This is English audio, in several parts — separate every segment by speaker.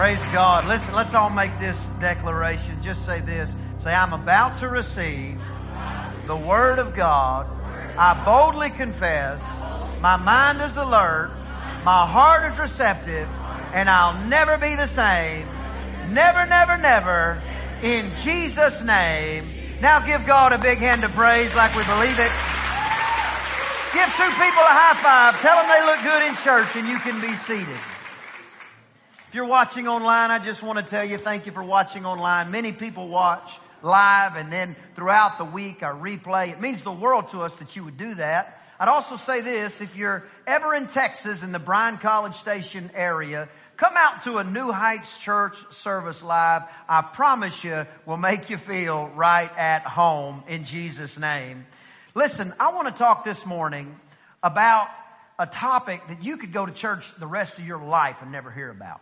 Speaker 1: Praise God. Listen, let's all make this declaration. Just say this. Say, I'm about to receive the Word of God. I boldly confess. My mind is alert. My heart is receptive. And I'll never be the same Never, never, never. In Jesus' name. Now give God a big hand of praise like we believe it. Give two people a high five. Tell them they look good in church and you can be seated. If you're watching online, I just want to tell you thank you for watching online. Many people watch live and then throughout the week our replay. It means the world to us that you would do that. I'd also say this, if you're ever in Texas in the Bryan College Station area, Come out to a New Heights Church service live. I promise you will make you feel right at home in Jesus name. Listen, I want to talk this morning about a topic that you could go to church the rest of your life and never hear about.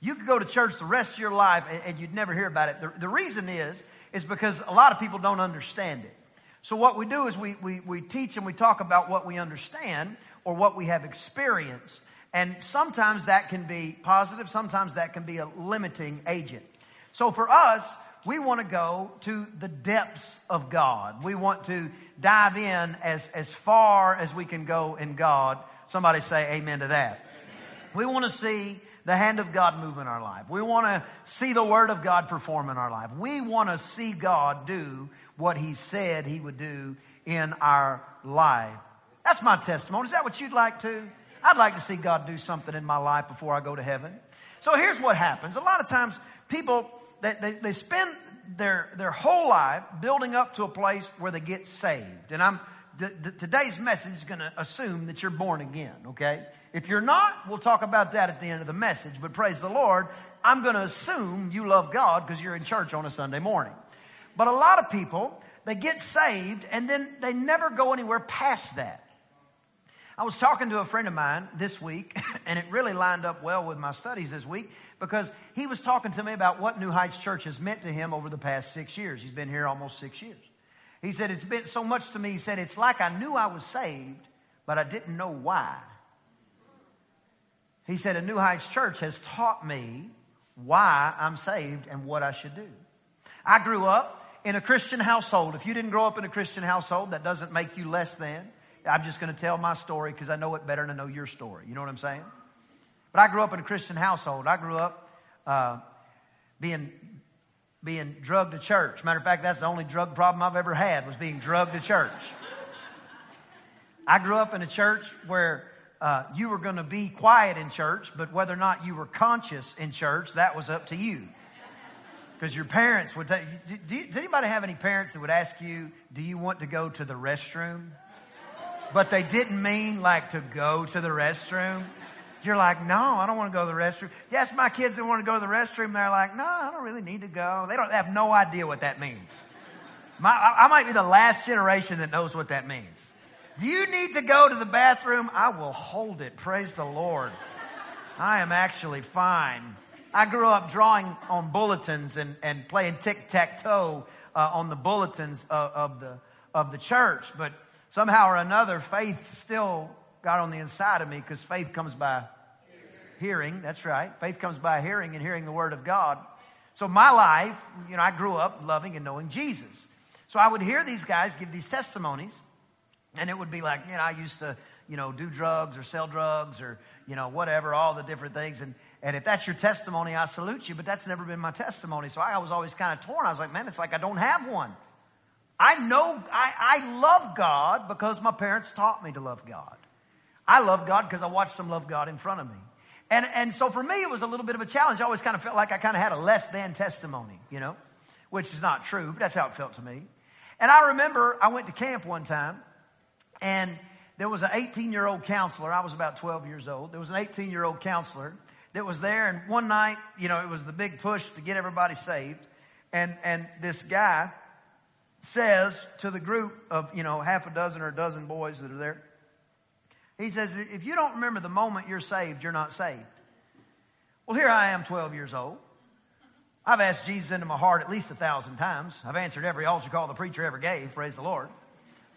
Speaker 1: You could go to church the rest of your life and, and you'd never hear about it. The, the reason is, is because a lot of people don't understand it. So what we do is we, we, we teach and we talk about what we understand or what we have experienced. And sometimes that can be positive, sometimes that can be a limiting agent. So for us, we want to go to the depths of God. We want to dive in as, as far as we can go in God. Somebody say amen to that. Amen. We want to see the hand of God move in our life. We want to see the word of God perform in our life. We want to see God do what he said he would do in our life. That's my testimony. Is that what you'd like to? I'd like to see God do something in my life before I go to heaven. So here's what happens. A lot of times people, they, they, they spend their, their whole life building up to a place where they get saved. And I'm, th- th- today's message is going to assume that you're born again, okay? If you're not, we'll talk about that at the end of the message. But praise the Lord, I'm going to assume you love God because you're in church on a Sunday morning. But a lot of people, they get saved and then they never go anywhere past that. I was talking to a friend of mine this week, and it really lined up well with my studies this week because he was talking to me about what New Heights Church has meant to him over the past six years. He's been here almost six years. He said, It's been so much to me. He said, It's like I knew I was saved, but I didn't know why. He said, A New Heights Church has taught me why I'm saved and what I should do. I grew up in a Christian household. If you didn't grow up in a Christian household, that doesn't make you less than. I'm just going to tell my story because I know it better than I know your story. You know what I'm saying? But I grew up in a Christian household. I grew up uh, being being drugged to church. Matter of fact, that's the only drug problem I've ever had was being drugged to church. I grew up in a church where uh, you were going to be quiet in church, but whether or not you were conscious in church, that was up to you. Because your parents would you, does anybody have any parents that would ask you, do you want to go to the restroom? but they didn't mean like to go to the restroom. You're like, no, I don't want to go to the restroom. Yes, my kids that want to go to the restroom, they're like, no, I don't really need to go. They don't have no idea what that means. My, I might be the last generation that knows what that means. You need to go to the bathroom? I will hold it. Praise the Lord. I am actually fine. I grew up drawing on bulletins and, and playing tic-tac-toe uh, on the bulletins of, of the of the church, but somehow or another, faith still got on the inside of me because faith comes by hearing. That's right. Faith comes by hearing and hearing the word of God. So my life, you know, I grew up loving and knowing Jesus. So I would hear these guys give these testimonies and it would be like, you know, I used to, you know, do drugs or sell drugs or, you know, whatever, all the different things. And, and if that's your testimony, I salute you, but that's never been my testimony. So I was always kind of torn. I was like, man, it's like I don't have one. I know, I, I love God because my parents taught me to love God. I love God because I watched them love God in front of me. And, and so for me, it was a little bit of a challenge. I always kind of felt like I kind of had a less than testimony, you know, which is not true, but that's how it felt to me. And I remember I went to camp one time And there was an 18 year old counselor. I was about 12 years old. There was an 18 year old counselor that was there. And one night, you know, it was the big push to get everybody saved. And, and this guy says to the group of, you know, half a dozen or a dozen boys that are there, he says, if you don't remember the moment you're saved, you're not saved. Well, here I am, 12 years old. I've asked Jesus into my heart at least a thousand times. I've answered every altar call the preacher ever gave. Praise the Lord.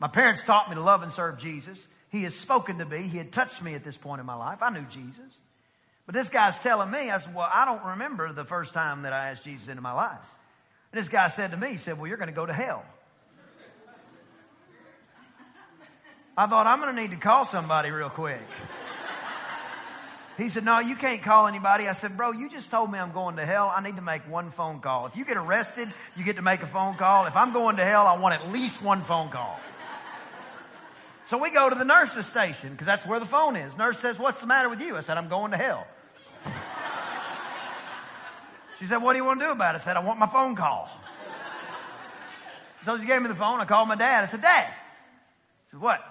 Speaker 1: My parents taught me to love and serve Jesus. He has spoken to me. He had touched me at this point in my life. I knew Jesus. But this guy's telling me, I said, well, I don't remember the first time that I asked Jesus into my life. And this guy said to me, he said, well, you're going to go to hell. I thought, I'm going to need to call somebody real quick. He said, no, you can't call anybody. I said, bro, you just told me I'm going to hell. I need to make one phone call. If you get arrested, you get to make a phone call. If I'm going to hell, I want at least one phone call. So we go to the nurse's station because that's where the phone is. Nurse says, what's the matter with you? I said, I'm going to hell. She said, what do you want to do about it? I said, I want my phone call. So she gave me the phone. I called my dad. I said, dad. I said, what?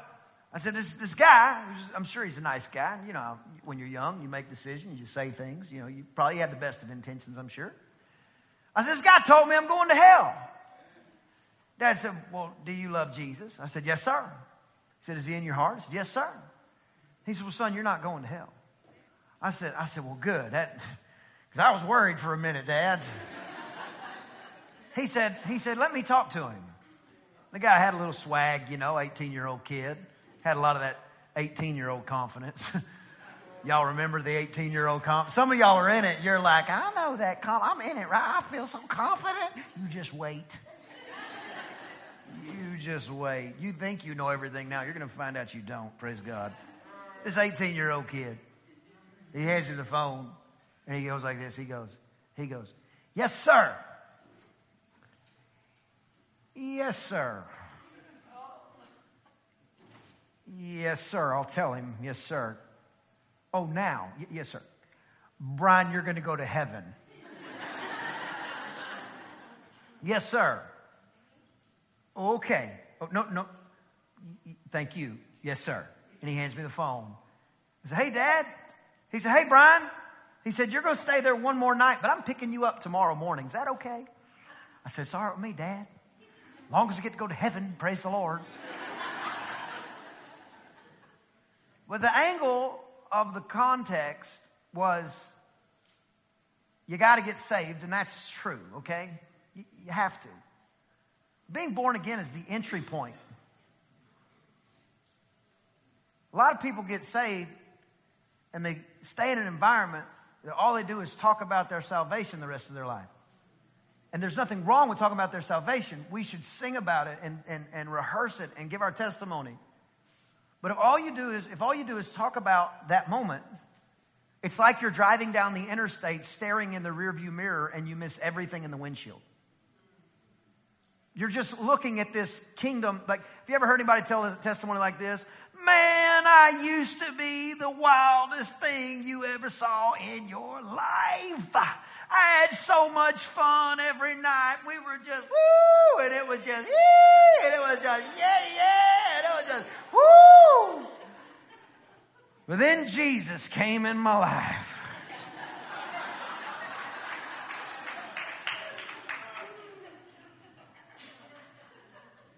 Speaker 1: I said, this, this guy, I'm sure he's a nice guy. You know, when you're young, you make decisions, you say things. You know, you probably had the best of intentions, I'm sure. I said, this guy told me I'm going to hell. Dad said, well, do you love Jesus? I said, yes, sir. He said, is he in your heart? I said, yes, sir. He said, well, son, you're not going to hell. I said, I said, well, good. That, cause I was worried for a minute, Dad. he said, he said, let me talk to him. The guy had a little swag, you know, 18 year old kid. Had a lot of that 18 year old confidence. y'all remember the 18 year old comp? Some of y'all are in it. You're like, I know that. comp. I'm in it, right? I feel so confident. You just wait. Just wait. You think you know everything now. You're going to find out you don't. Praise God. This 18 year old kid, he hands you the phone and he goes like this. He goes, he goes, yes, sir. Yes, sir. Yes, sir. I'll tell him. Yes, sir. Oh, now. Y- yes, sir. Brian, you're going to go to heaven. yes, sir. Okay. Oh, no, no. Thank you. Yes, sir. And he hands me the phone. I said, Hey, Dad. He said, Hey, Brian. He said, You're going to stay there one more night, but I'm picking you up tomorrow morning. Is that okay? I said, right with me, Dad. As long as I get to go to heaven, praise the Lord. But the angle of the context was you got to get saved, and that's true, okay? You, you have to. Being born again is the entry point. A lot of people get saved and they stay in an environment that all they do is talk about their salvation the rest of their life. And there's nothing wrong with talking about their salvation. We should sing about it and, and, and rehearse it and give our testimony. But if all you do is, if all you do is talk about that moment, it's like you're driving down the interstate staring in the rearview mirror and you miss everything in the windshield. You're just looking at this kingdom. Like, have you ever heard anybody tell a testimony like this? Man, I used to be the wildest thing you ever saw in your life. I had so much fun every night. We were just woo, and it was just yee, and it was just yeah, yeah, and it was just woo. But then Jesus came in my life.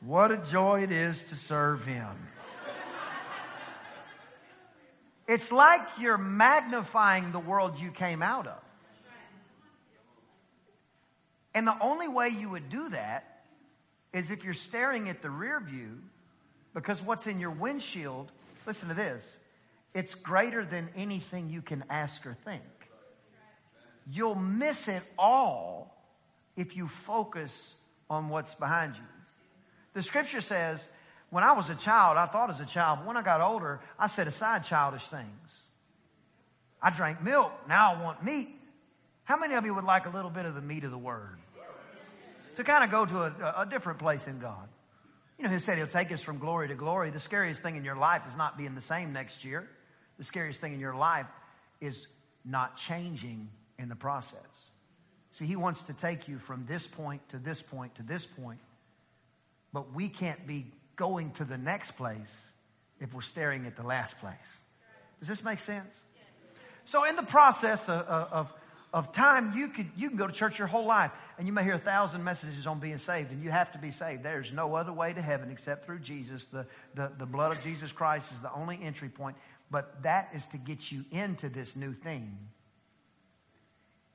Speaker 1: What a joy it is to serve Him. It's like you're magnifying the world you came out of. And the only way you would do that is if you're staring at the rear view, because what's in your windshield, listen to this, it's greater than anything you can ask or think. You'll miss it all if you focus on what's behind you. The scripture says, when I was a child, I thought as a child, but when I got older, I set aside childish things. I drank milk, now I want meat. How many of you would like a little bit of the meat of the word? To kind of go to a, a different place in God. You know, He said He'll take us from glory to glory. The scariest thing in your life is not being the same next year. The scariest thing in your life is not changing in the process. See, He wants to take you from this point to this point to this point but we can't be going to the next place if we're staring at the last place. Does this make sense? So in the process of, of, of time, you could, you can go to church your whole life and you may hear a thousand messages on being saved and you have to be saved. There's no other way to heaven except through Jesus. The, the, the blood of Jesus Christ is the only entry point, but that is to get you into this new thing.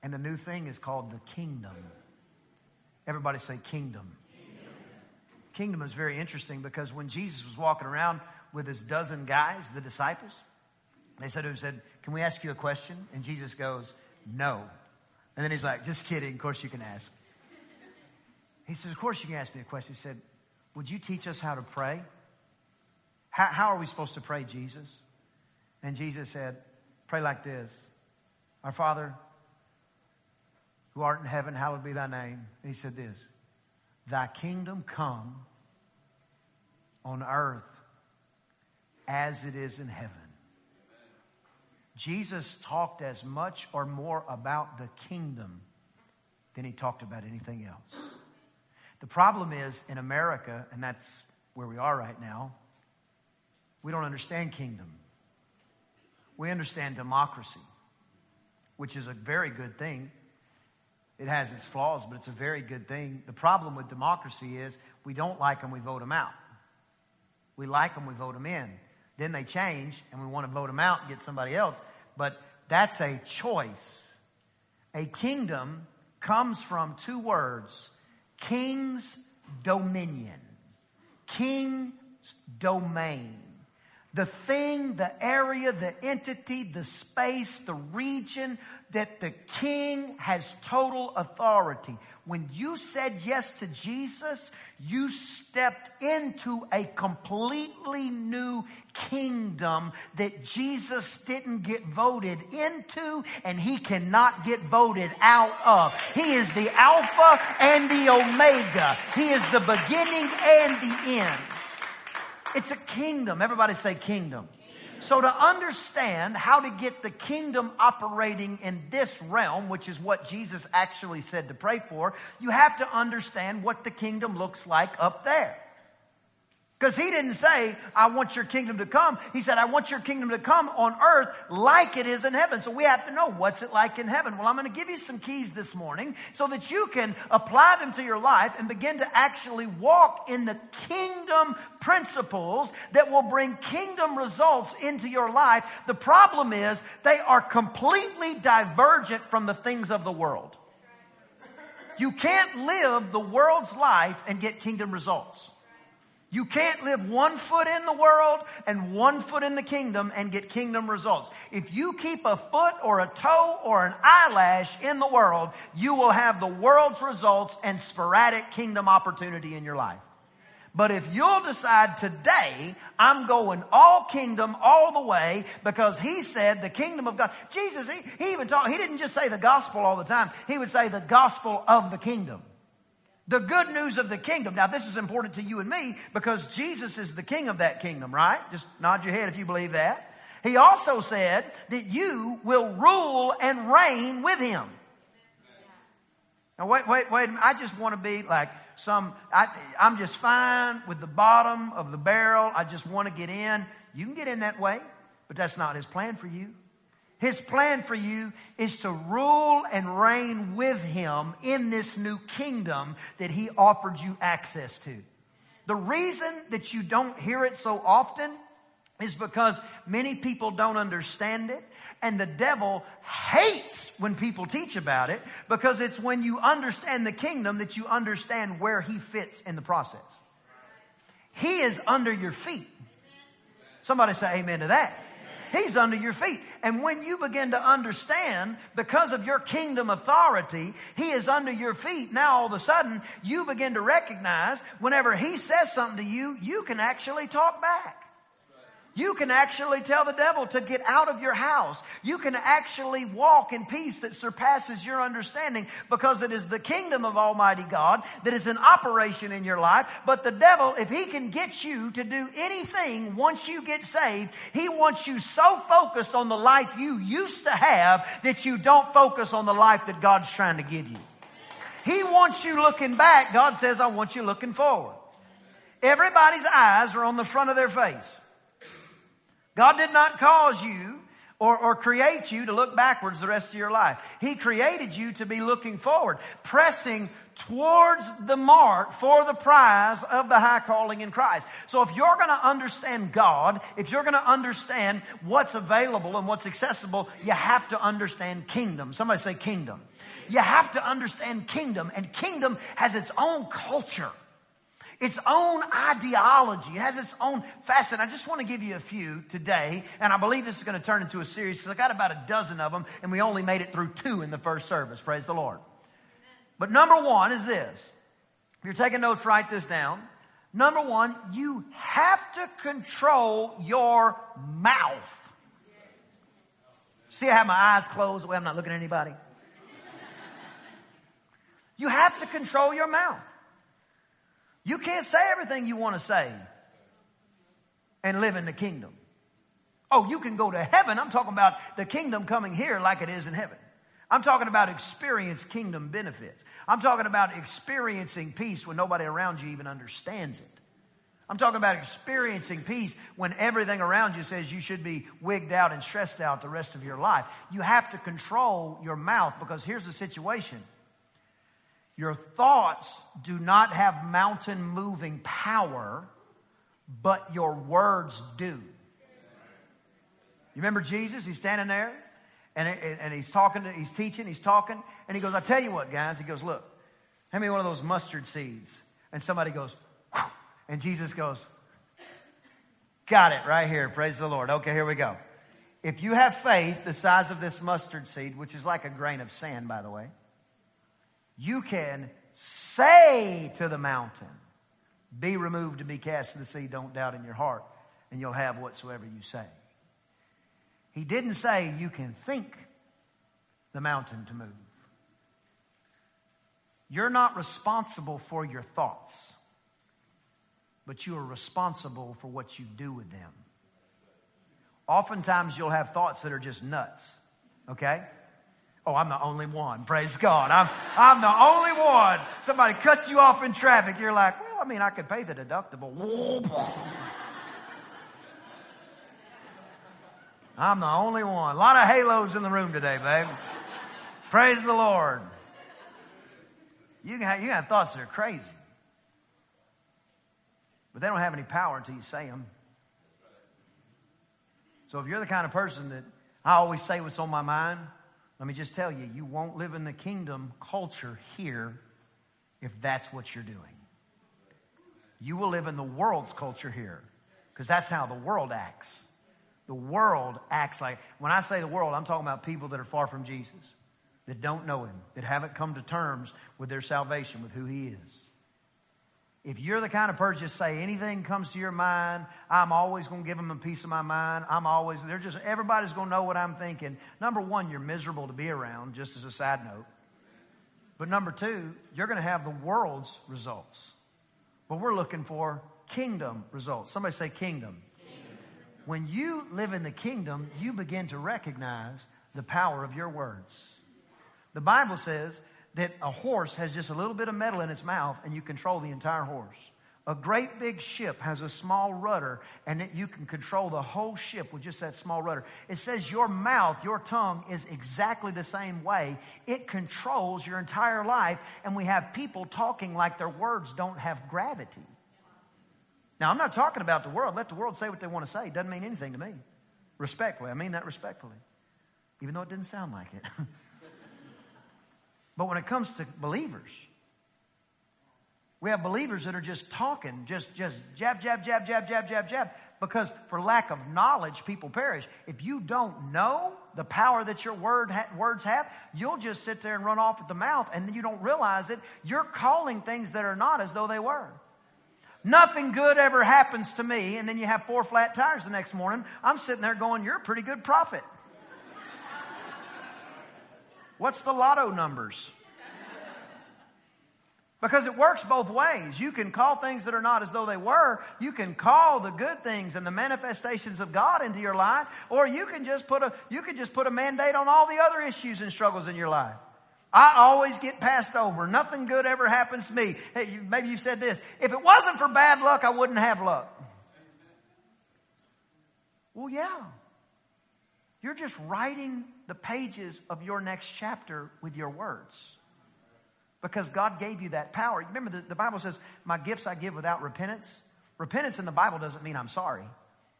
Speaker 1: And the new thing is called the kingdom. Everybody say kingdom. kingdom. Kingdom is very interesting because when Jesus was walking around with his dozen guys, the disciples, they said to him, said, can we ask you a question? And Jesus goes, no. And then he's like, just kidding. Of course you can ask. He says, of course you can ask me a question. He said, would you teach us how to pray? How, how are we supposed to pray, Jesus? And Jesus said, pray like this. Our Father, who art in heaven, hallowed be thy name. And he said this, thy kingdom come on earth as it is in heaven. Jesus talked as much or more about the kingdom than he talked about anything else. The problem is in America, and that's where we are right now, we don't understand kingdom. We understand democracy, which is a very good thing. It has its flaws, but it's a very good thing. The problem with democracy is we don't like them, we vote them out. We like them, we vote them in. Then they change and we want to vote them out and get somebody else. But that's a choice. A kingdom comes from two words. King's dominion. King's domain. The thing, the area, the entity, the space, the region that the king has total authority. When you said yes to Jesus, you stepped into a completely new kingdom that Jesus didn't get voted into and he cannot get voted out of. He is the Alpha and the Omega. He is the beginning and the end. It's a kingdom. Everybody say kingdom. So to understand how to get the kingdom operating in this realm, which is what Jesus actually said to pray for, you have to understand what the kingdom looks like up there. Because he didn't say, I want your kingdom to come. He said, I want your kingdom to come on earth like it is in heaven. So we have to know what's it like in heaven. Well, I'm going to give you some keys this morning so that you can apply them to your life and begin to actually walk in the kingdom principles that will bring kingdom results into your life. The problem is they are completely divergent from the things of the world. You can't live the world's life and get kingdom results. You can't live one foot in the world and one foot in the kingdom and get kingdom results. If you keep a foot or a toe or an eyelash in the world, you will have the world's results and sporadic kingdom opportunity in your life. But if you'll decide today, I'm going all kingdom all the way because he said the kingdom of God. Jesus, he, he even talked, he didn't just say the gospel all the time. He would say the gospel of the kingdom. The good news of the kingdom. Now this is important to you and me because Jesus is the king of that kingdom, right? Just nod your head if you believe that. He also said that you will rule and reign with him. Now wait, wait, wait. I just want to be like some, I, I'm just fine with the bottom of the barrel. I just want to get in. You can get in that way, but that's not his plan for you. His plan for you is to rule and reign with him in this new kingdom that he offered you access to. The reason that you don't hear it so often is because many people don't understand it and the devil hates when people teach about it because it's when you understand the kingdom that you understand where he fits in the process. He is under your feet. Somebody say amen to that. He's under your feet. And when you begin to understand, because of your kingdom authority, He is under your feet. Now all of a sudden, you begin to recognize whenever He says something to you, you can actually talk back. You can actually tell the devil to get out of your house. You can actually walk in peace that surpasses your understanding because it is the kingdom of Almighty God that is in operation in your life. But the devil, if he can get you to do anything once you get saved, he wants you so focused on the life you used to have that you don't focus on the life that God's trying to give you. He wants you looking back. God says, I want you looking forward. Everybody's eyes are on the front of their face. God did not cause you or, or create you to look backwards the rest of your life. He created you to be looking forward, pressing towards the mark for the prize of the high calling in Christ. So if you're going to understand God, if you're going to understand what's available and what's accessible, you have to understand kingdom. Somebody say kingdom. You have to understand kingdom and kingdom has its own culture its own ideology. It has its own facet. I just want to give you a few today, and I believe this is going to turn into a series because I got about a dozen of them, and we only made it through two in the first service. Praise the Lord. But number one is this. If you're taking notes, write this down. Number one, you have to control your mouth. See, I have my eyes closed way I'm not looking at anybody. You have to control your mouth. You can't say everything you want to say and live in the kingdom. Oh, you can go to heaven. I'm talking about the kingdom coming here like it is in heaven. I'm talking about experience kingdom benefits. I'm talking about experiencing peace when nobody around you even understands it. I'm talking about experiencing peace when everything around you says you should be wigged out and stressed out the rest of your life. You have to control your mouth because here's the situation. Your thoughts do not have mountain moving power, but your words do. You remember Jesus? He's standing there and, and he's talking, to, he's teaching, he's talking, and he goes, I tell you what, guys. He goes, look, hand me one of those mustard seeds. And somebody goes, and Jesus goes, got it right here. Praise the Lord. Okay, here we go. If you have faith the size of this mustard seed, which is like a grain of sand, by the way, you can say to the mountain, be removed and be cast to the sea. Don't doubt in your heart and you'll have whatsoever you say. He didn't say you can think the mountain to move. You're not responsible for your thoughts, but you are responsible for what you do with them. Oftentimes you'll have thoughts that are just nuts. Okay? Oh, I'm the only one. Praise God. I'm, I'm the only one. Somebody cuts you off in traffic. You're like, well, I mean, I could pay the deductible. I'm the only one. A lot of halos in the room today, babe. Praise the Lord. You can have, you can have thoughts that are crazy. But they don't have any power until you say them. So if you're the kind of person that I always say what's on my mind, let me just tell you, you won't live in the kingdom culture here if that's what you're doing. You will live in the world's culture here because that's how the world acts. The world acts like, when I say the world, I'm talking about people that are far from Jesus, that don't know Him, that haven't come to terms with their salvation, with who He is. If you're the kind of person just say anything comes to your mind, I'm always going to give them a piece of my mind. I'm always, they're just, everybody's going to know what I'm thinking. Number one, you're miserable to be around, just as a side note. But number two, you're going to have the world's results. But we're looking for kingdom results. Somebody say kingdom. kingdom. When you live in the kingdom, you begin to recognize the power of your words. The Bible says that a horse has just a little bit of metal in its mouth and you control the entire horse. A great big ship has a small rudder and you can control the whole ship with just that small rudder. It says your mouth, your tongue is exactly the same way. It controls your entire life and we have people talking like their words don't have gravity. Now I'm not talking about the world. Let the world say what they want to say. It doesn't mean anything to me. Respectfully. I mean that respectfully. Even though it didn't sound like it. But when it comes to believers, we have believers that are just talking, just, just jab, jab, jab, jab, jab, jab, jab, because for lack of knowledge, people perish. If you don't know the power that your word ha- words have, you'll just sit there and run off at the mouth and then you don't realize it. You're calling things that are not as though they were. Nothing good ever happens to me, and then you have four flat tires the next morning. I'm sitting there going, You're a pretty good prophet. What's the lotto numbers? Because it works both ways. You can call things that are not as though they were. You can call the good things and the manifestations of God into your life, or you can just put a, you can just put a mandate on all the other issues and struggles in your life. I always get passed over. Nothing good ever happens to me. Hey, maybe you've said this. If it wasn't for bad luck, I wouldn't have luck. Well, yeah. You're just writing the pages of your next chapter with your words. Because God gave you that power. Remember, the, the Bible says, My gifts I give without repentance. Repentance in the Bible doesn't mean I'm sorry.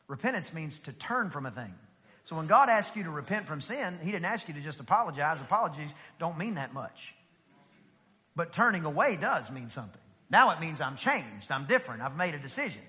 Speaker 1: Repentance means to turn from a thing. So when God asks you to repent from sin, He didn't ask you to just apologize. Apologies don't mean that much. But turning away does mean something. Now it means I'm changed. I'm different. I've made a decision.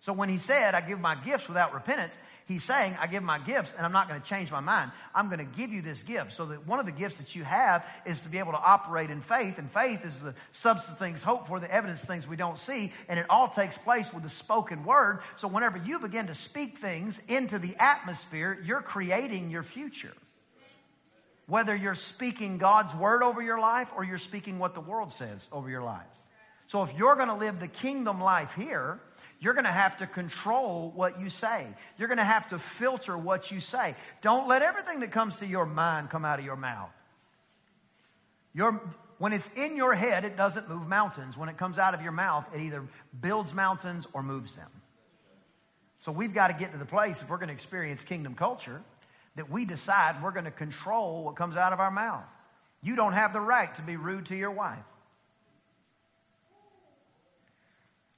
Speaker 1: So when he said, I give my gifts without repentance, he's saying, I give my gifts and I'm not going to change my mind. I'm going to give you this gift. So that one of the gifts that you have is to be able to operate in faith. And faith is the substance things hoped for, the evidence things we don't see. And it all takes place with the spoken word. So whenever you begin to speak things into the atmosphere, you're creating your future. Whether you're speaking God's word over your life or you're speaking what the world says over your life. So if you're going to live the kingdom life here, you're going to have to control what you say. You're going to have to filter what you say. Don't let everything that comes to your mind come out of your mouth. Your, when it's in your head, it doesn't move mountains. When it comes out of your mouth, it either builds mountains or moves them. So we've got to get to the place, if we're going to experience kingdom culture, that we decide we're going to control what comes out of our mouth. You don't have the right to be rude to your wife.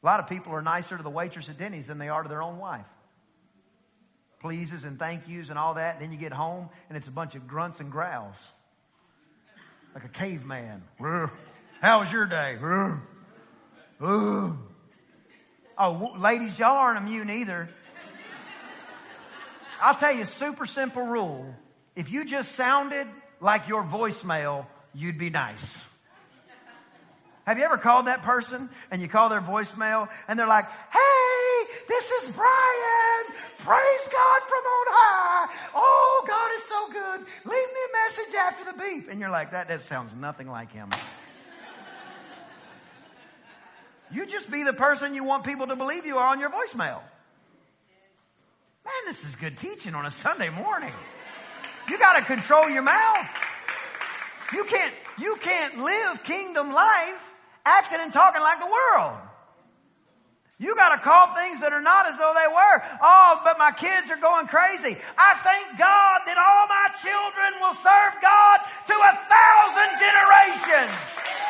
Speaker 1: A lot of people are nicer to the waitress at Denny's than they are to their own wife. Pleases and thank yous and all that. Then you get home and it's a bunch of grunts and growls. Like a caveman. How was your day? Oh, ladies, y'all aren't immune either. I'll tell you a super simple rule. If you just sounded like your voicemail, you'd be nice. Have you ever called that person and you call their voicemail and they're like, Hey, this is Brian. Praise God from on high. Oh, God is so good. Leave me a message after the beep. And you're like, that, that sounds nothing like him. you just be the person you want people to believe you are on your voicemail. Man, this is good teaching on a Sunday morning. You got to control your mouth. You can't, you can't live kingdom life acting and talking like the world. You got to call things that are not as though they were. Oh, but my kids are going crazy. I thank God that all my children will serve God to a thousand generations.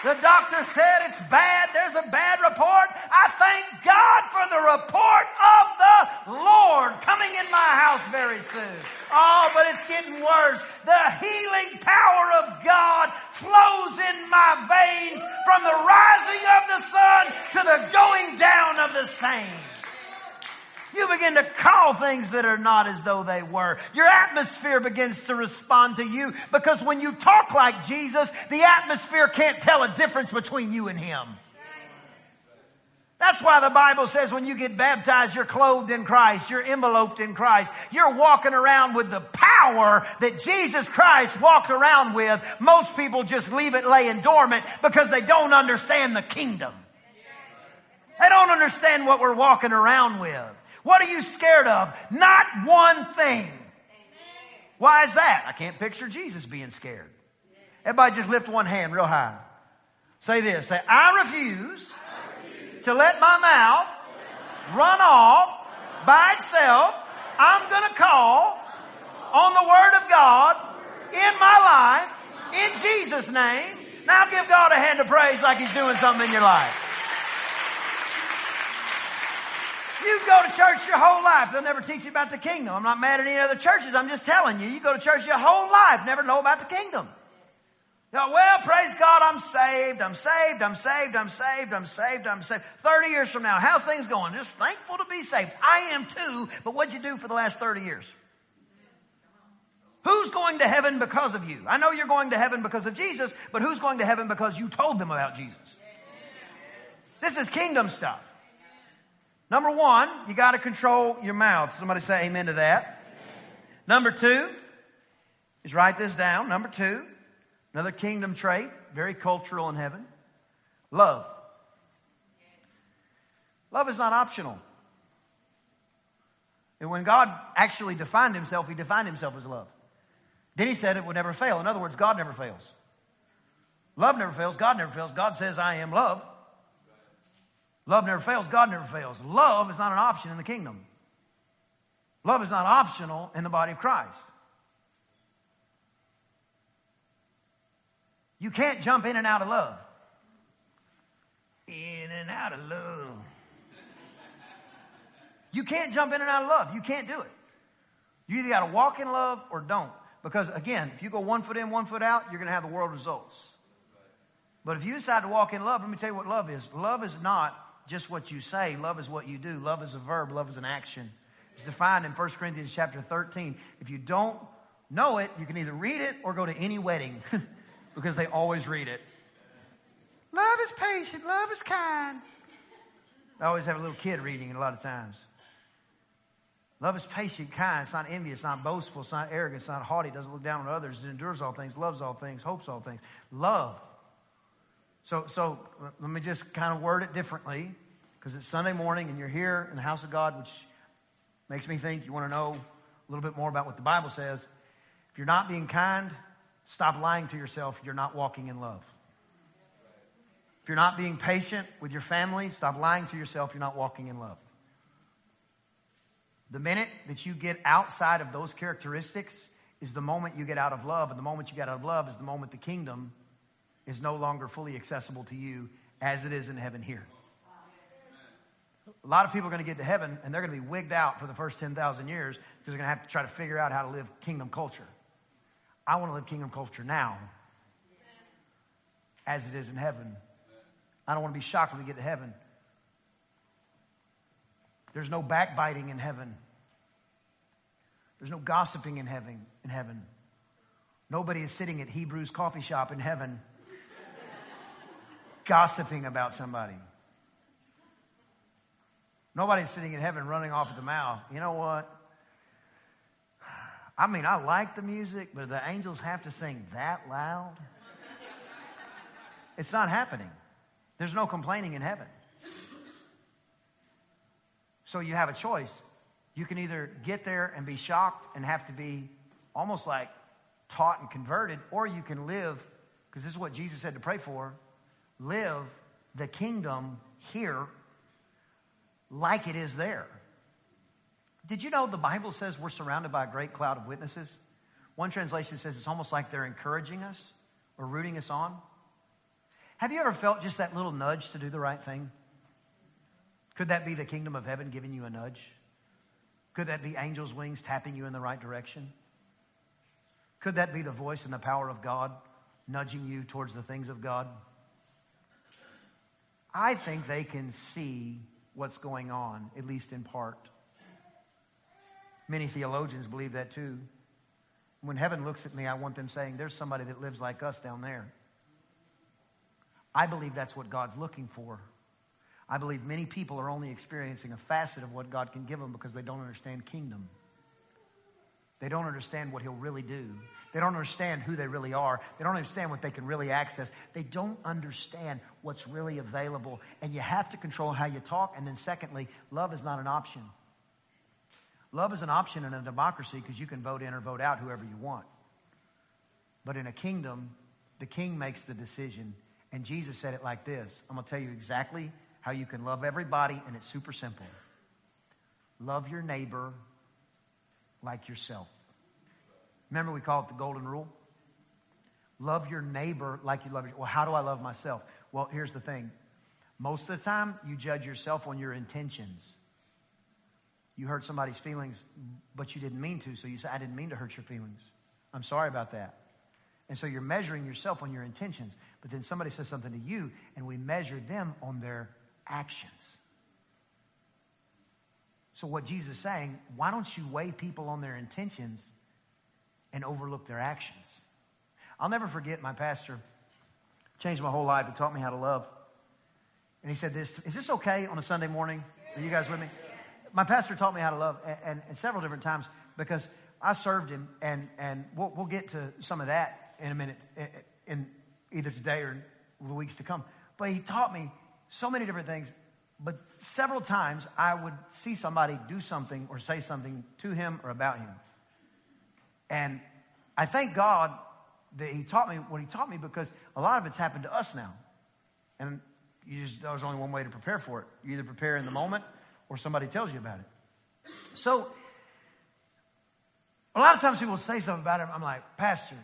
Speaker 1: The doctor said it's bad. There's a bad report. I thank God for the report of the Lord coming in my house very soon. Oh, but it's getting worse. The healing power of God flows in my veins from the rising of the sun to the going down of the same. You begin to call things that are not as though they were. Your atmosphere begins to respond to you because when you talk like Jesus, the atmosphere can't tell a difference between you and Him. That's why the Bible says when you get baptized, you're clothed in Christ, you're enveloped in Christ, you're walking around with the power that Jesus Christ walked around with. Most people just leave it laying dormant because they don't understand the kingdom. They don't understand what we're walking around with. What are you scared of? Not one thing. Why is that? I can't picture Jesus being scared. Everybody just lift one hand real high. Say this. Say, I refuse, to let my mouth run off by itself. I'm going to call on the Word of God in my life in Jesus' name. Now give God a hand of praise like He's doing something in your life. You go to church your whole life. They'll never teach you about the kingdom. I'm not mad at any other churches. I'm just telling you, you go to church your whole life, never know about the kingdom. You know, well, praise God, I'm saved, I'm saved, I'm saved, I'm saved, I'm saved, I'm saved. 30 years from now, how's things going? Just thankful to be saved. I am too, but what'd you do for the last 30 years? Who's going to heaven because of you? I know you're going to heaven because of Jesus, but who's going to heaven because you told them about Jesus? This is kingdom stuff. Number one, you got to control your mouth. Somebody say amen to that. Amen. Number two is write this down. Number two, another kingdom trait, very cultural in heaven. Love. Love is not optional. And when God actually defined himself, he defined himself as love. Then he said it would never fail. In other words, God never fails. Love never fails. God never fails. God says, I am love. Love never fails. God never fails. Love is not an option in the kingdom. Love is not optional in the body of Christ. You can't jump in and out of love. In and out of love. You can't jump in and out of love. You can't do it. You either got to walk in love or don't. Because again, if you go one foot in, one foot out, you're going to have the world results. But if you decide to walk in love, let me tell you what love is. Love is not just what you say. Love is what you do. Love is a verb. Love is an action. It's defined in 1 Corinthians chapter 13. If you don't know it, you can either read it or go to any wedding because they always read it. Love is patient. Love is kind. I always have a little kid reading it a lot of times. Love is patient, kind. It's not envious. It's not boastful. It's not arrogant. It's not haughty. It doesn't look down on others. It endures all things, loves all things, hopes all things. Love. So, so let me just kind of word it differently because it's Sunday morning and you're here in the house of God, which makes me think you want to know a little bit more about what the Bible says. If you're not being kind, stop lying to yourself. You're not walking in love. If you're not being patient with your family, stop lying to yourself. You're not walking in love. The minute that you get outside of those characteristics is the moment you get out of love. And the moment you get out of love is the moment the kingdom is no longer fully accessible to you as it is in heaven here. A lot of people are going to get to heaven and they're going to be wigged out for the first 10,000 years because they're going to have to try to figure out how to live kingdom culture. I want to live kingdom culture now as it is in heaven. I don't want to be shocked when we get to heaven there's no backbiting in heaven. There's no gossiping in heaven. In heaven, nobody is sitting at Hebrews coffee shop in heaven, gossiping about somebody. Nobody's sitting in heaven running off at the mouth. You know what? I mean, I like the music, but the angels have to sing that loud. It's not happening. There's no complaining in heaven. So you have a choice. You can either get there and be shocked and have to be almost like taught and converted, or you can live, because this is what Jesus said to pray for live the kingdom here like it is there. Did you know the Bible says we're surrounded by a great cloud of witnesses? One translation says it's almost like they're encouraging us or rooting us on. Have you ever felt just that little nudge to do the right thing? Could that be the kingdom of heaven giving you a nudge? Could that be angels' wings tapping you in the right direction? Could that be the voice and the power of God nudging you towards the things of God? I think they can see what's going on, at least in part. Many theologians believe that too. When heaven looks at me, I want them saying, There's somebody that lives like us down there. I believe that's what God's looking for. I believe many people are only experiencing a facet of what God can give them because they don't understand kingdom. They don't understand what He'll really do. They don't understand who they really are. They don't understand what they can really access. They don't understand what's really available. And you have to control how you talk. And then, secondly, love is not an option. Love is an option in a democracy because you can vote in or vote out whoever you want. But in a kingdom, the king makes the decision. And Jesus said it like this I'm going to tell you exactly how you can love everybody, and it's super simple. Love your neighbor like yourself. Remember, we call it the golden rule? Love your neighbor like you love yourself. Well, how do I love myself? Well, here's the thing. Most of the time, you judge yourself on your intentions. You hurt somebody's feelings, but you didn't mean to, so you say, I didn't mean to hurt your feelings. I'm sorry about that. And so you're measuring yourself on your intentions. But then somebody says something to you, and we measure them on their actions. So, what Jesus is saying, why don't you weigh people on their intentions and overlook their actions? I'll never forget my pastor changed my whole life. He taught me how to love. And he said this Is this okay on a Sunday morning? Are you guys with me? My pastor taught me how to love and, and, several different times because I served him, and, and we'll, we'll get to some of that in a minute, in either today or the weeks to come. But he taught me so many different things. But several times I would see somebody do something or say something to him or about him. And I thank God that he taught me what he taught me because a lot of it's happened to us now. And you just, there's only one way to prepare for it. You either prepare in the moment or somebody tells you about it. So A lot of times people say something about him. I'm like, Pastor,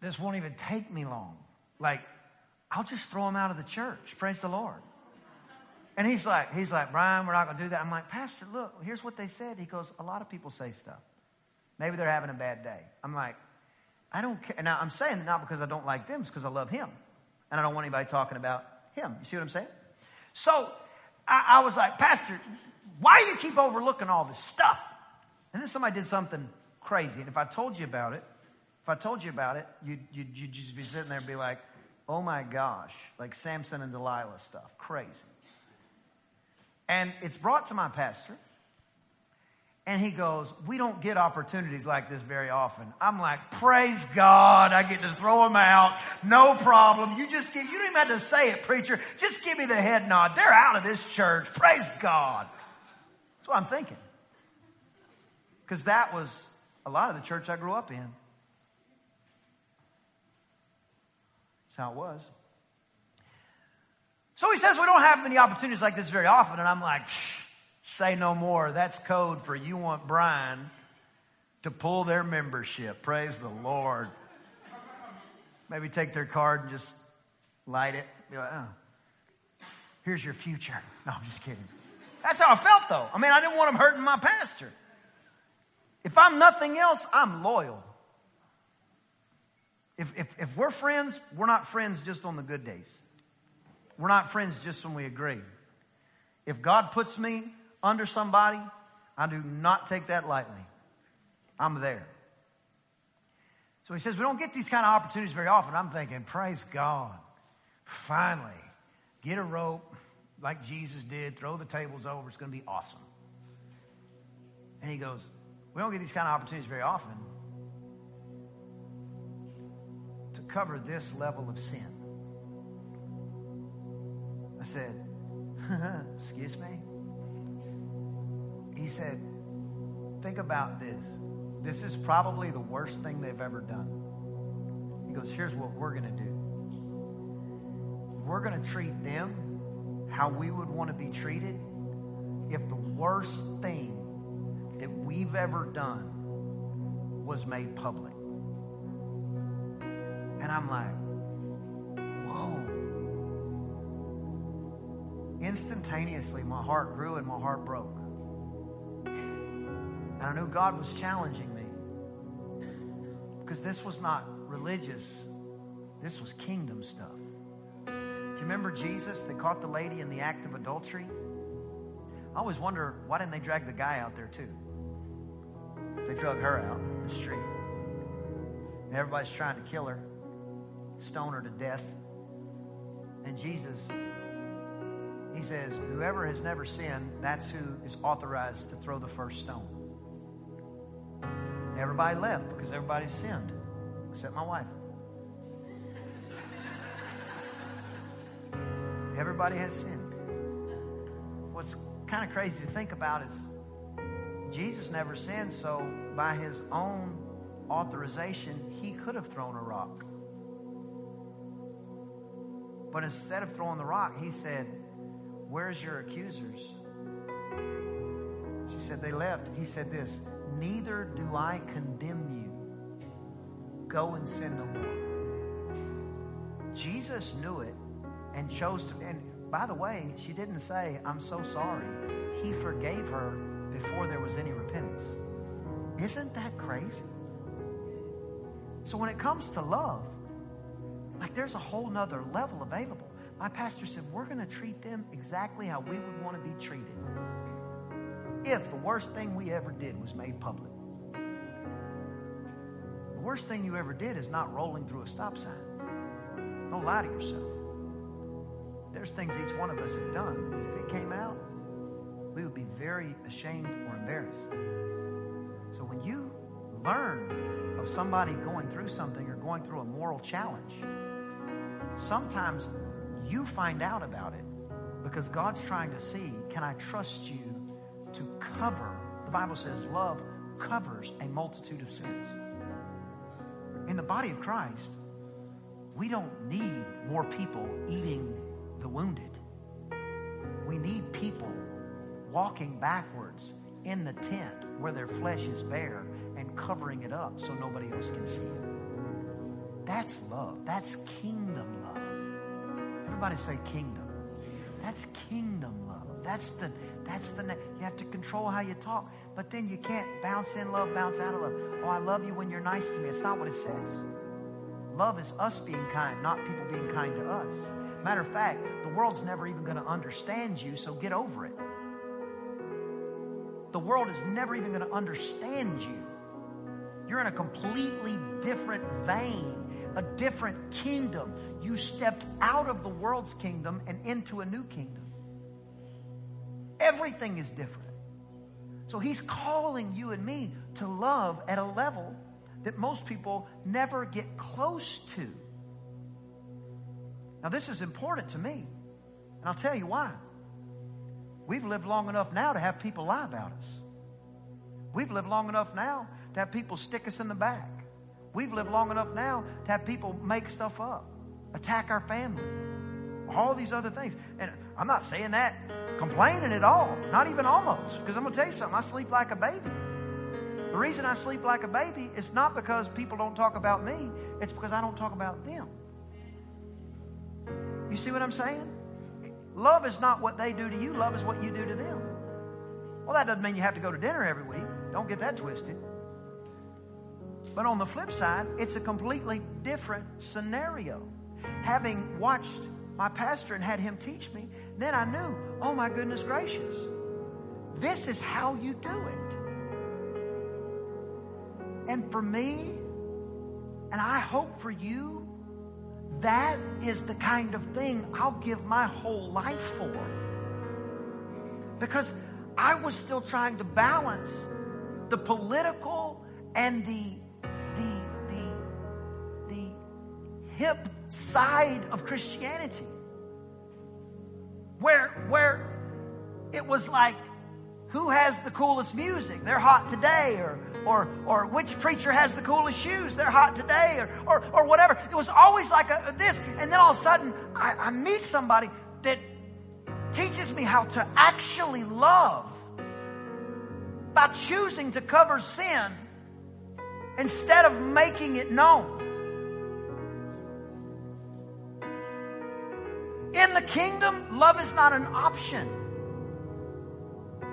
Speaker 1: this won't even take me long. Like, I'll just throw him out of the church. Praise the Lord. And he's like, he's like, Brian, we're not going to do that. I'm like, Pastor, look, here's what they said. He goes, a lot of people say stuff. Maybe they're having a bad day. I'm like, I don't care. Now, I'm saying that not because I don't like them, it's because I love him. And I don't want anybody talking about him. You see what I'm saying? So I, I was like, Pastor, why do you keep overlooking all this stuff? And then somebody did something crazy. And if I told you about it, if I told you about it, you'd, you'd, you'd just be sitting there and be like, oh my gosh, like Samson and Delilah stuff. Crazy. And it's brought to my pastor. And he goes, we don't get opportunities like this very often. I'm like, praise God. I get to throw them out. No problem. You just give, you don't even have to say it, preacher. Just give me the head nod. They're out of this church. Praise God. That's what I'm thinking. Cause that was a lot of the church I grew up in. That's how it was. So he says we don't have many opportunities like this very often. And I'm like, say no more. That's code for you want Brian to pull their membership. Praise the Lord. Maybe take their card and just light it. Be like, oh, here's your future. No, I'm just kidding. That's how I felt though. I mean, I didn't want him hurting my pastor. If I'm nothing else, I'm loyal. If, if, if we're friends, we're not friends just on the good days. We're not friends just when we agree. If God puts me under somebody, I do not take that lightly. I'm there. So he says, we don't get these kind of opportunities very often. I'm thinking, praise God. Finally, get a rope like Jesus did, throw the tables over. It's going to be awesome. And he goes, we don't get these kind of opportunities very often to cover this level of sin. I said, Excuse me? He said, Think about this. This is probably the worst thing they've ever done. He goes, Here's what we're going to do we're going to treat them how we would want to be treated if the worst thing that we've ever done was made public. And I'm like, whoa. instantaneously my heart grew and my heart broke. And I knew God was challenging me because this was not religious, this was kingdom stuff. Do you remember Jesus that caught the lady in the act of adultery? I always wonder why didn't they drag the guy out there too? They drug her out in the street. And everybody's trying to kill her, stone her to death. And Jesus he says, Whoever has never sinned, that's who is authorized to throw the first stone. Everybody left because everybody sinned, except my wife. Everybody has sinned. What's kind of crazy to think about is Jesus never sinned, so by his own authorization, he could have thrown a rock. But instead of throwing the rock, he said, Where's your accusers? She said, They left. He said this Neither do I condemn you. Go and sin no more. Jesus knew it and chose to. And by the way, she didn't say, I'm so sorry. He forgave her before there was any repentance. Isn't that crazy? So when it comes to love, like there's a whole nother level available. My pastor said, We're going to treat them exactly how we would want to be treated if the worst thing we ever did was made public. The worst thing you ever did is not rolling through a stop sign. Don't lie to yourself. There's things each one of us have done that if it came out, we would be very ashamed or embarrassed. So when you learn of somebody going through something or going through a moral challenge, sometimes you find out about it because God's trying to see can I trust you to cover? The Bible says love covers a multitude of sins. In the body of Christ, we don't need more people eating the wounded. We need people walking backwards in the tent where their flesh is bare and covering it up so nobody else can see it. That's love. That's kingdom love. Everybody say kingdom. That's kingdom love. That's the that's the you have to control how you talk, but then you can't bounce in love, bounce out of love. Oh, I love you when you're nice to me. It's not what it says. Love is us being kind, not people being kind to us. Matter of fact, the world's never even going to understand you, so get over it. The world is never even going to understand you. You're in a completely different vein, a different kingdom. You stepped out of the world's kingdom and into a new kingdom. Everything is different. So he's calling you and me to love at a level that most people never get close to. Now, this is important to me, and I'll tell you why. We've lived long enough now to have people lie about us. We've lived long enough now to have people stick us in the back. We've lived long enough now to have people make stuff up, attack our family, all these other things. And I'm not saying that complaining at all, not even almost, because I'm going to tell you something. I sleep like a baby. The reason I sleep like a baby is not because people don't talk about me, it's because I don't talk about them. You see what I'm saying? Love is not what they do to you, love is what you do to them. Well, that doesn't mean you have to go to dinner every week. Don't get that twisted. But on the flip side, it's a completely different scenario. Having watched my pastor and had him teach me, then I knew, oh my goodness gracious, this is how you do it. And for me, and I hope for you, that is the kind of thing I'll give my whole life for. Because I was still trying to balance the political and the the the the hip side of Christianity. Where where it was like who has the coolest music? They're hot today or or, or which preacher has the coolest shoes? They're hot today or, or, or whatever. It was always like a, this. And then all of a sudden I, I meet somebody that teaches me how to actually love by choosing to cover sin instead of making it known. In the kingdom, love is not an option.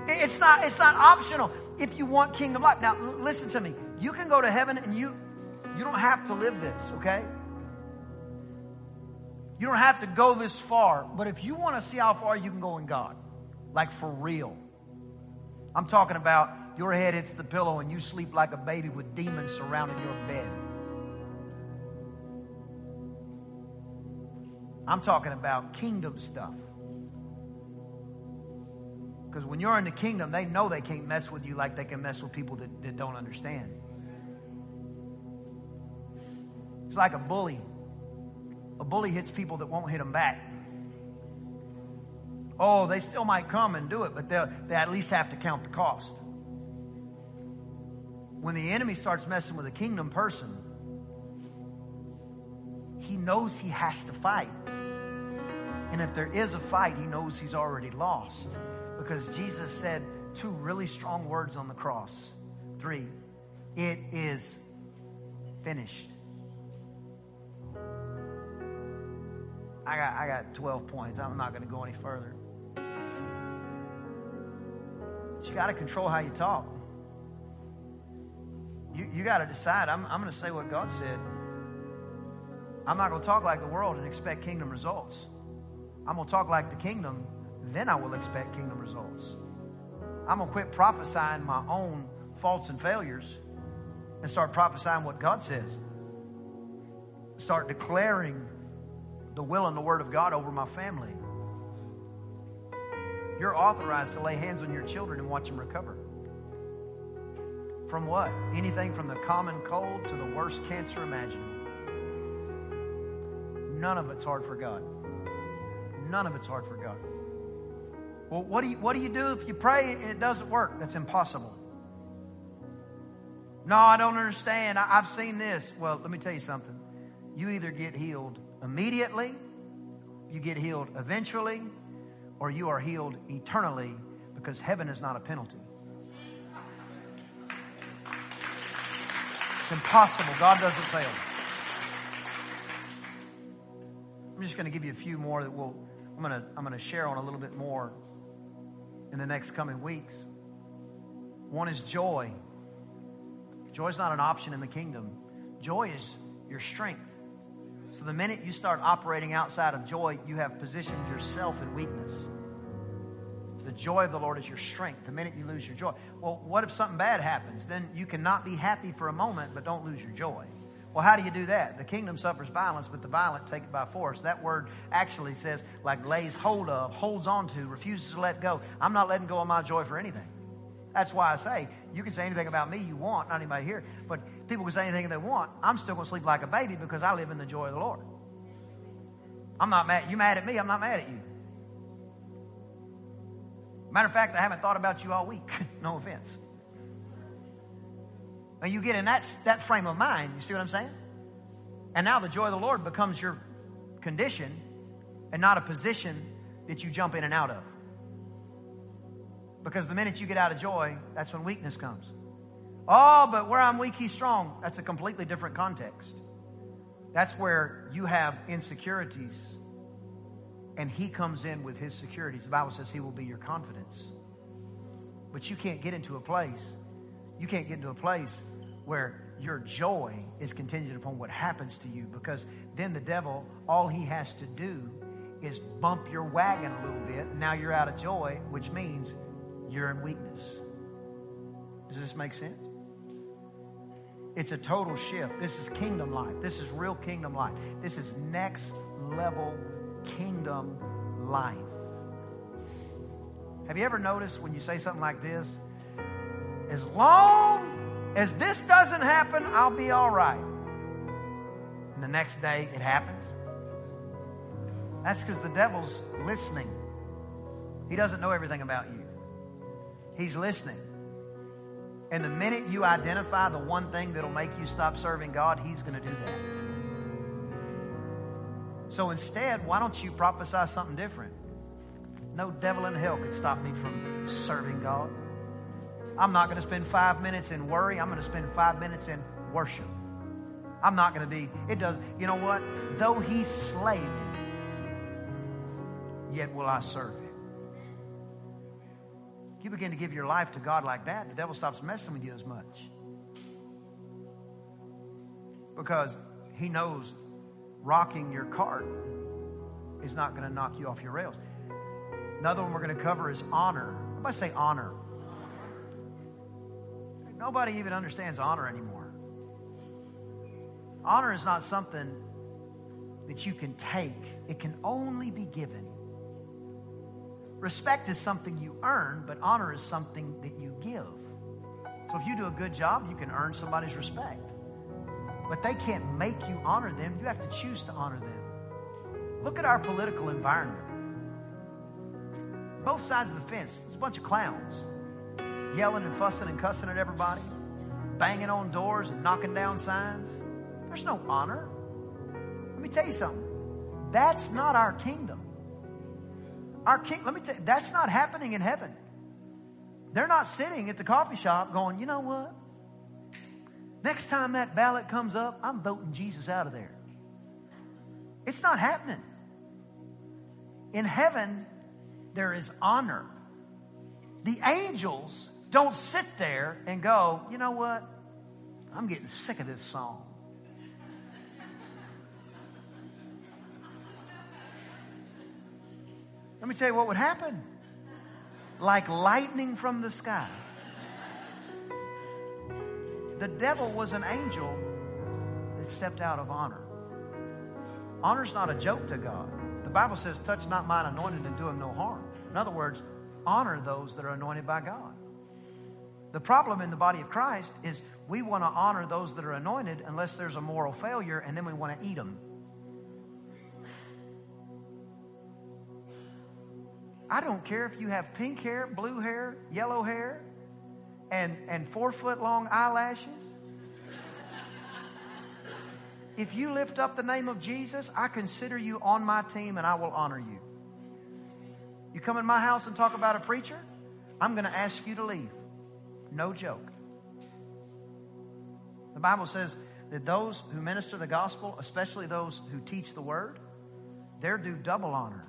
Speaker 1: It's not, it's not optional if you want kingdom life. Now, listen to me. You can go to heaven and you, you don't have to live this, okay? You don't have to go this far. But if you want to see how far you can go in God, like for real, I'm talking about your head hits the pillow and you sleep like a baby with demons surrounding your bed. I'm talking about kingdom stuff. Because when you're in the kingdom, they know they can't mess with you like they can mess with people that, that don't understand. It's like a bully. A bully hits people that won't hit them back. Oh, they still might come and do it, but they at least have to count the cost. When the enemy starts messing with a kingdom person, he knows he has to fight. And if there is a fight, he knows he's already lost. Because Jesus said two really strong words on the cross. Three, it is finished. I got, I got 12 points. I'm not going to go any further. But you got to control how you talk. You, you got to decide. I'm, I'm going to say what God said. I'm not going to talk like the world and expect kingdom results. I'm going to talk like the kingdom then I will expect kingdom results. I'm going to quit prophesying my own faults and failures and start prophesying what God says. Start declaring the will and the word of God over my family. You're authorized to lay hands on your children and watch them recover. From what? Anything from the common cold to the worst cancer imaginable. None of it's hard for God. None of it's hard for God. Well, what do you, what do, you do if you pray and it doesn't work? That's impossible. No, I don't understand. I, I've seen this. Well, let me tell you something. You either get healed immediately, you get healed eventually, or you are healed eternally because heaven is not a penalty. It's impossible. God doesn't fail. I'm just going to give you a few more that we'll, I'm going to, I'm going to share on a little bit more in the next coming weeks. One is joy. Joy is not an option in the kingdom. Joy is your strength. So the minute you start operating outside of joy, you have positioned yourself in weakness. The joy of the Lord is your strength. The minute you lose your joy, well, what if something bad happens? Then you cannot be happy for a moment, but don't lose your joy. Well, how do you do that? The kingdom suffers violence, but the violent take it by force. That word actually says, like lays hold of, holds on to, refuses to let go. I'm not letting go of my joy for anything. That's why I say, you can say anything about me you want, not anybody here, but people can say anything they want. I'm still going to sleep like a baby because I live in the joy of the Lord. I'm not mad. You mad at me? I'm not mad at you. Matter of fact, I haven't thought about you all week. no offense. And you get in that, that frame of mind, you see what I'm saying? And now the joy of the Lord becomes your condition and not a position that you jump in and out of. Because the minute you get out of joy, that's when weakness comes. Oh, but where I'm weak, he's strong. That's a completely different context. That's where you have insecurities and he comes in with his securities. The Bible says he will be your confidence. But you can't get into a place, you can't get into a place where your joy is contingent upon what happens to you because then the devil, all he has to do is bump your wagon a little bit. And Now you're out of joy, which means you're in weakness. Does this make sense? It's a total shift. This is kingdom life. This is real kingdom life. This is next level kingdom life. Have you ever noticed when you say something like this? As long as this doesn't happen, I'll be all right. And the next day it happens. That's because the devil's listening. He doesn't know everything about you. He's listening. And the minute you identify the one thing that'll make you stop serving God, He's going to do that. So instead, why don't you prophesy something different? No devil in hell could stop me from serving God. I'm not going to spend five minutes in worry. I'm going to spend five minutes in worship. I'm not going to be, it does, you know what? Though he slay me, yet will I serve him. You begin to give your life to God like that, the devil stops messing with you as much. Because he knows rocking your cart is not going to knock you off your rails. Another one we're going to cover is honor. Everybody say honor. Nobody even understands honor anymore. Honor is not something that you can take, it can only be given. Respect is something you earn, but honor is something that you give. So if you do a good job, you can earn somebody's respect. But they can't make you honor them. You have to choose to honor them. Look at our political environment. Both sides of the fence, there's a bunch of clowns yelling and fussing and cussing at everybody, banging on doors and knocking down signs. There's no honor. Let me tell you something. That's not our kingdom. Our king, let me tell you, that's not happening in heaven. They're not sitting at the coffee shop going, you know what? Next time that ballot comes up, I'm voting Jesus out of there. It's not happening. In heaven, there is honor. The angels don't sit there and go, you know what? I'm getting sick of this song. Let me tell you what would happen. Like lightning from the sky the devil was an angel that stepped out of honor. Honor's not a joke to God. The Bible says, touch not mine anointed and do him no harm. In other words, honor those that are anointed by God. The problem in the body of Christ is we want to honor those that are anointed unless there's a moral failure and then we want to eat them. I don't care if you have pink hair, blue hair, yellow hair, and, and four foot long eyelashes? If you lift up the name of Jesus, I consider you on my team and I will honor you. You come in my house and talk about a preacher, I'm going to ask you to leave. No joke. The Bible says that those who minister the gospel, especially those who teach the word, they're due double honor.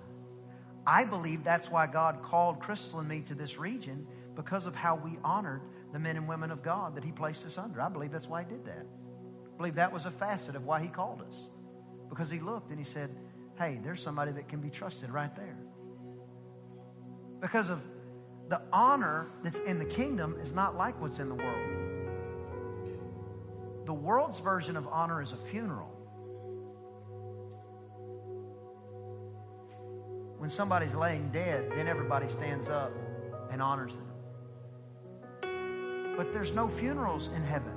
Speaker 1: I believe that's why God called Crystal and me to this region because of how we honored the men and women of God that He placed us under. I believe that's why He did that. I believe that was a facet of why He called us. Because He looked and He said, hey, there's somebody that can be trusted right there. Because of the honor that's in the kingdom is not like what's in the world. The world's version of honor is a funeral. When somebody's laying dead, then everybody stands up and honors them. But there's no funerals in heaven.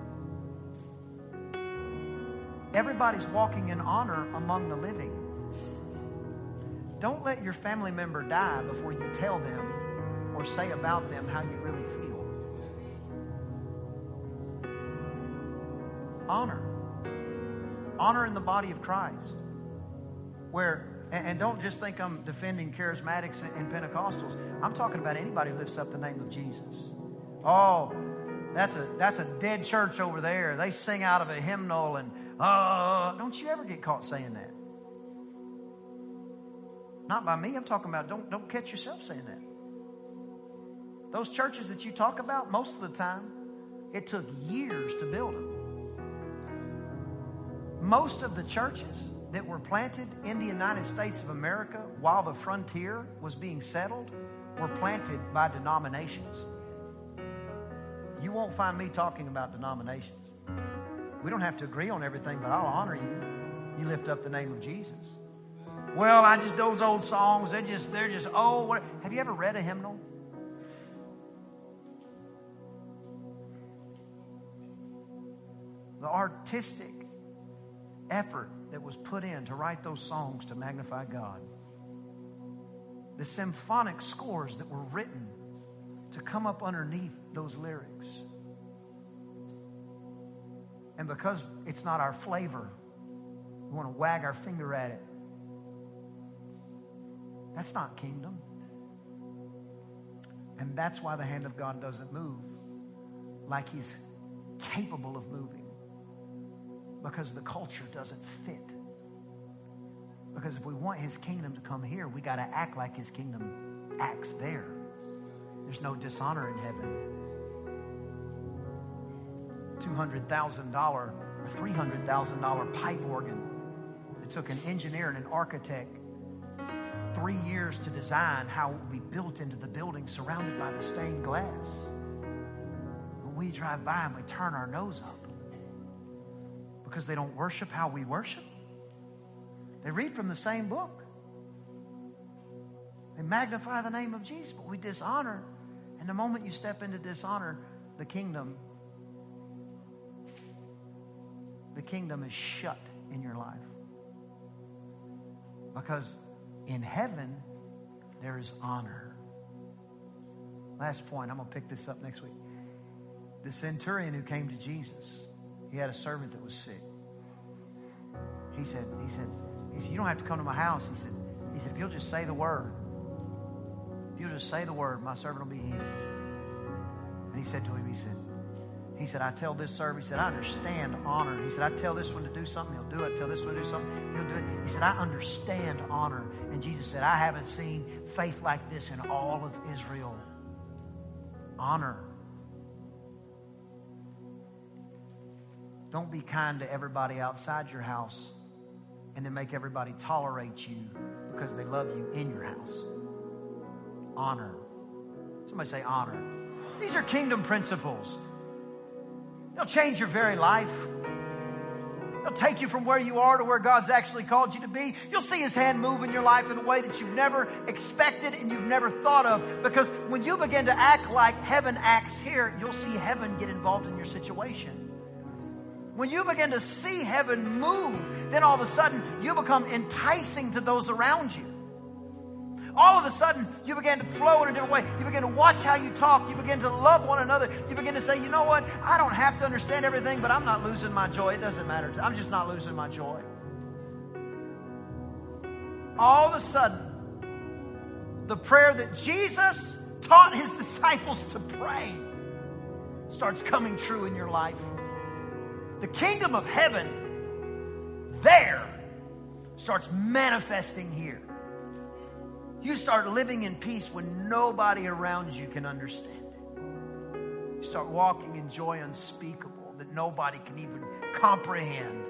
Speaker 1: Everybody's walking in honor among the living. Don't let your family member die before you tell them or say about them how you really feel. Honor. Honor in the body of Christ. Where, and don't just think I'm defending charismatics and Pentecostals. I'm talking about anybody who lifts up the name of Jesus. Oh, that's a that's a dead church over there. They sing out of a hymnal and uh don't you ever get caught saying that. Not by me. I'm talking about don't don't catch yourself saying that. Those churches that you talk about, most of the time, it took years to build them. Most of the churches that were planted in the United States of America while the frontier was being settled were planted by denominations. You won't find me talking about denominations. We don't have to agree on everything, but I'll honor you. You lift up the name of Jesus. Well, I just those old songs. They're just they're just oh. What, have you ever read a hymnal? The artistic effort that was put in to write those songs to magnify God. The symphonic scores that were written to come up underneath those lyrics. And because it's not our flavor, we want to wag our finger at it. That's not kingdom. And that's why the hand of God doesn't move like He's capable of moving. Because the culture doesn't fit. Because if we want His kingdom to come here, we got to act like His kingdom acts there. There's no dishonor in heaven. $200,000 or $300,000 pipe organ. It took an engineer and an architect three years to design how it would be built into the building surrounded by the stained glass. When we drive by and we turn our nose up because they don't worship how we worship, they read from the same book. They magnify the name of Jesus, but we dishonor and the moment you step into dishonor, the kingdom, the kingdom is shut in your life. Because in heaven, there is honor. Last point, I'm going to pick this up next week. The centurion who came to Jesus, he had a servant that was sick. He said, he said, he said, you don't have to come to my house. He said, he said, if you'll just say the word, if you'll just say the word, my servant will be healed. And he said to him, he said, he said, I tell this servant, he said, I understand honor. He said, I tell this one to do something, he'll do it. Tell this one to do something, he'll do it. He said, I understand honor. And Jesus said, I haven't seen faith like this in all of Israel. Honor. Don't be kind to everybody outside your house and then make everybody tolerate you because they love you in your house honor. Somebody say honor. These are kingdom principles. They'll change your very life. They'll take you from where you are to where God's actually called you to be. You'll see His hand move in your life in a way that you've never expected and you've never thought of. Because when you begin to act like heaven acts here, you'll see heaven get involved in your situation. When you begin to see heaven move, then all of a sudden you become enticing to those around you all of a sudden you begin to flow in a different way. You begin to watch how you talk. You begin to love one another. You begin to say, you know what? I don't have to understand everything, but I'm not losing my joy. It doesn't matter. I'm just not losing my joy. All of a sudden, the prayer that Jesus taught his disciples to pray starts coming true in your life. The kingdom of heaven there starts manifesting here. You start living in peace when nobody around you can understand it. You start walking in joy unspeakable that nobody can even comprehend.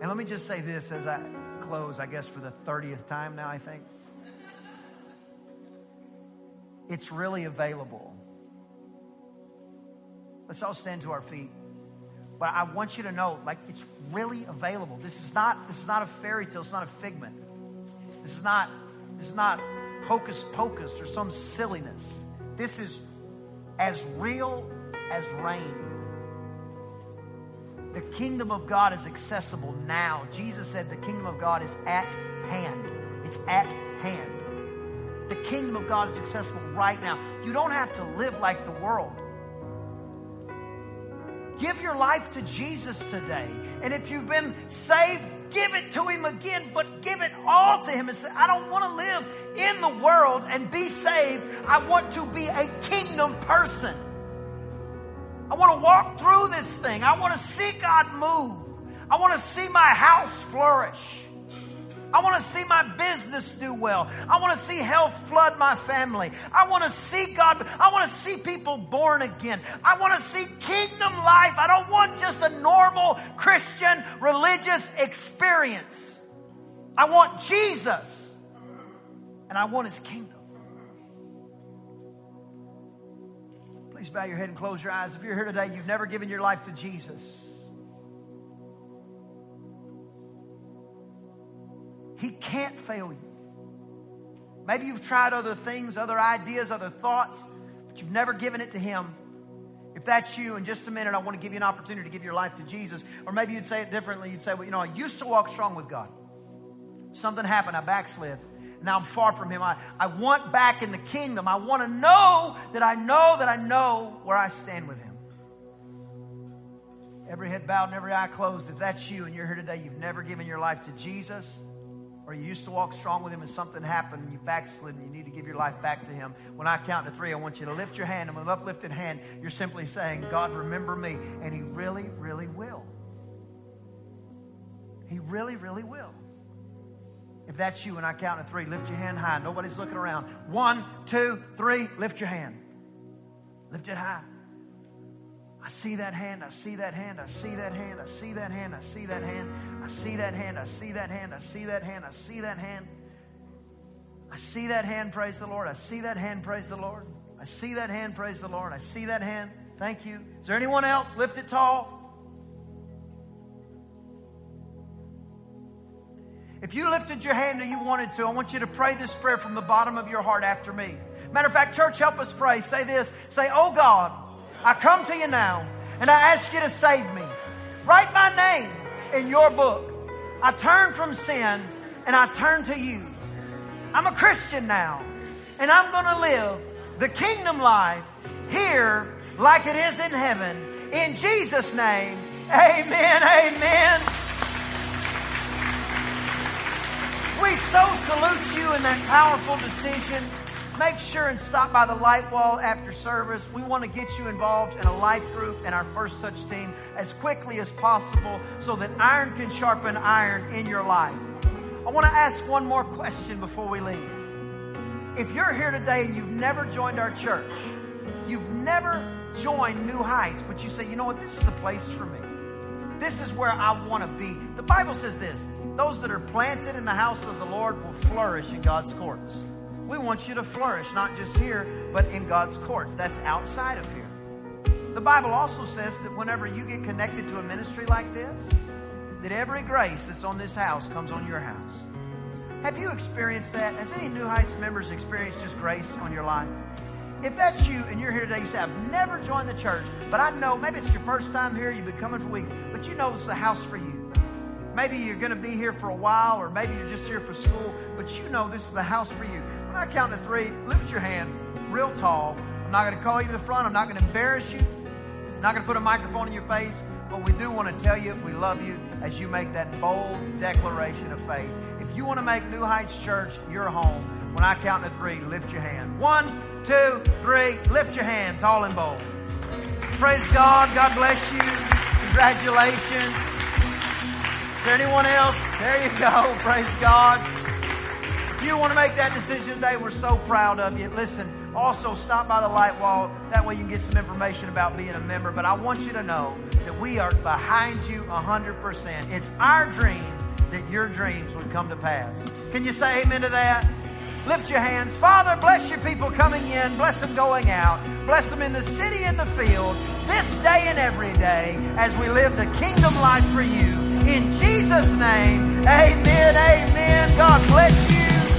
Speaker 1: And let me just say this as I close, I guess, for the 30th time now, I think. It's really available. Let's all stand to our feet. But I want you to know, like, it's really available. This is not, this is not a fairy tale. It's not a figment. This is not, this is not hocus pocus or some silliness. This is as real as rain. The kingdom of God is accessible now. Jesus said the kingdom of God is at hand. It's at hand. The kingdom of God is accessible right now. You don't have to live like the world. Give your life to Jesus today. And if you've been saved, give it to Him again, but give it all to Him and say, I don't want to live in the world and be saved. I want to be a kingdom person. I want to walk through this thing. I want to see God move. I want to see my house flourish. I want to see my business do well. I want to see health flood my family. I want to see God. I want to see people born again. I want to see kingdom life. I don't want just a normal Christian religious experience. I want Jesus and I want his kingdom. Please bow your head and close your eyes. If you're here today, you've never given your life to Jesus. He can't fail you. Maybe you've tried other things, other ideas, other thoughts, but you've never given it to Him. If that's you, in just a minute, I want to give you an opportunity to give your life to Jesus. Or maybe you'd say it differently. You'd say, well, you know, I used to walk strong with God. Something happened. I backslid. Now I'm far from him. I, I want back in the kingdom. I want to know that I know that I know where I stand with him. Every head bowed and every eye closed. If that's you and you're here today, you've never given your life to Jesus, or you used to walk strong with him and something happened and you backslid and you need to give your life back to him. When I count to three, I want you to lift your hand and with an uplifted hand, you're simply saying, God, remember me. And he really, really will. He really, really will. If that's you and I count to three, lift your hand high. Nobody's looking around. One, two, three, lift your hand. Lift it high. I see that hand. I see that hand. I see that hand. I see that hand. I see that hand. I see that hand. I see that hand. I see that hand. I see that hand. I see that hand. Praise the Lord. I see that hand. Praise the Lord. I see that hand. Praise the Lord. I see that hand. Thank you. Is there anyone else? Lift it tall. If you lifted your hand and you wanted to, I want you to pray this prayer from the bottom of your heart after me. Matter of fact, church, help us pray. Say this. Say, Oh God, I come to you now and I ask you to save me. Write my name in your book. I turn from sin and I turn to you. I'm a Christian now and I'm going to live the kingdom life here like it is in heaven. In Jesus' name, amen, amen. We so salute you in that powerful decision. Make sure and stop by the light wall after service. We want to get you involved in a life group and our first such team as quickly as possible so that iron can sharpen iron in your life. I want to ask one more question before we leave. If you're here today and you've never joined our church, you've never joined New Heights, but you say, you know what, this is the place for me. This is where I want to be. The Bible says this those that are planted in the house of the Lord will flourish in God's courts. We want you to flourish, not just here, but in God's courts. That's outside of here. The Bible also says that whenever you get connected to a ministry like this, that every grace that's on this house comes on your house. Have you experienced that? Has any New Heights members experienced just grace on your life? If that's you and you're here today, you say, I've never joined the church, but I know maybe it's your first time here, you've been coming for weeks, but you know it's the house for you. Maybe you're going to be here for a while, or maybe you're just here for school, but you know this is the house for you. When I count to three, lift your hand real tall. I'm not going to call you to the front. I'm not going to embarrass you. I'm not going to put a microphone in your face. But we do want to tell you we love you as you make that bold declaration of faith. If you want to make New Heights Church your home, when I count to three, lift your hand. One, two, three, lift your hand, tall and bold. Praise God. God bless you. Congratulations. Is there anyone else? There you go. Praise God. You want to make that decision today, we're so proud of you. Listen, also stop by the light wall. That way you can get some information about being a member. But I want you to know that we are behind you 100%. It's our dream that your dreams would come to pass. Can you say amen to that? Lift your hands. Father, bless your people coming in. Bless them going out. Bless them in the city and the field this day and every day as we live the kingdom life for you. In Jesus' name, amen, amen. God bless you.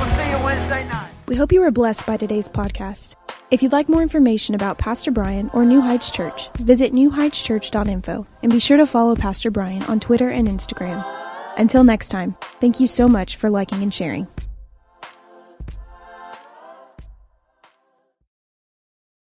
Speaker 1: We'll see you Wednesday night.
Speaker 2: We hope you were blessed by today's podcast. If you'd like more information about Pastor Brian or New Heights Church, visit newheightschurch.info and be sure to follow Pastor Brian on Twitter and Instagram. Until next time, thank you so much for liking and sharing.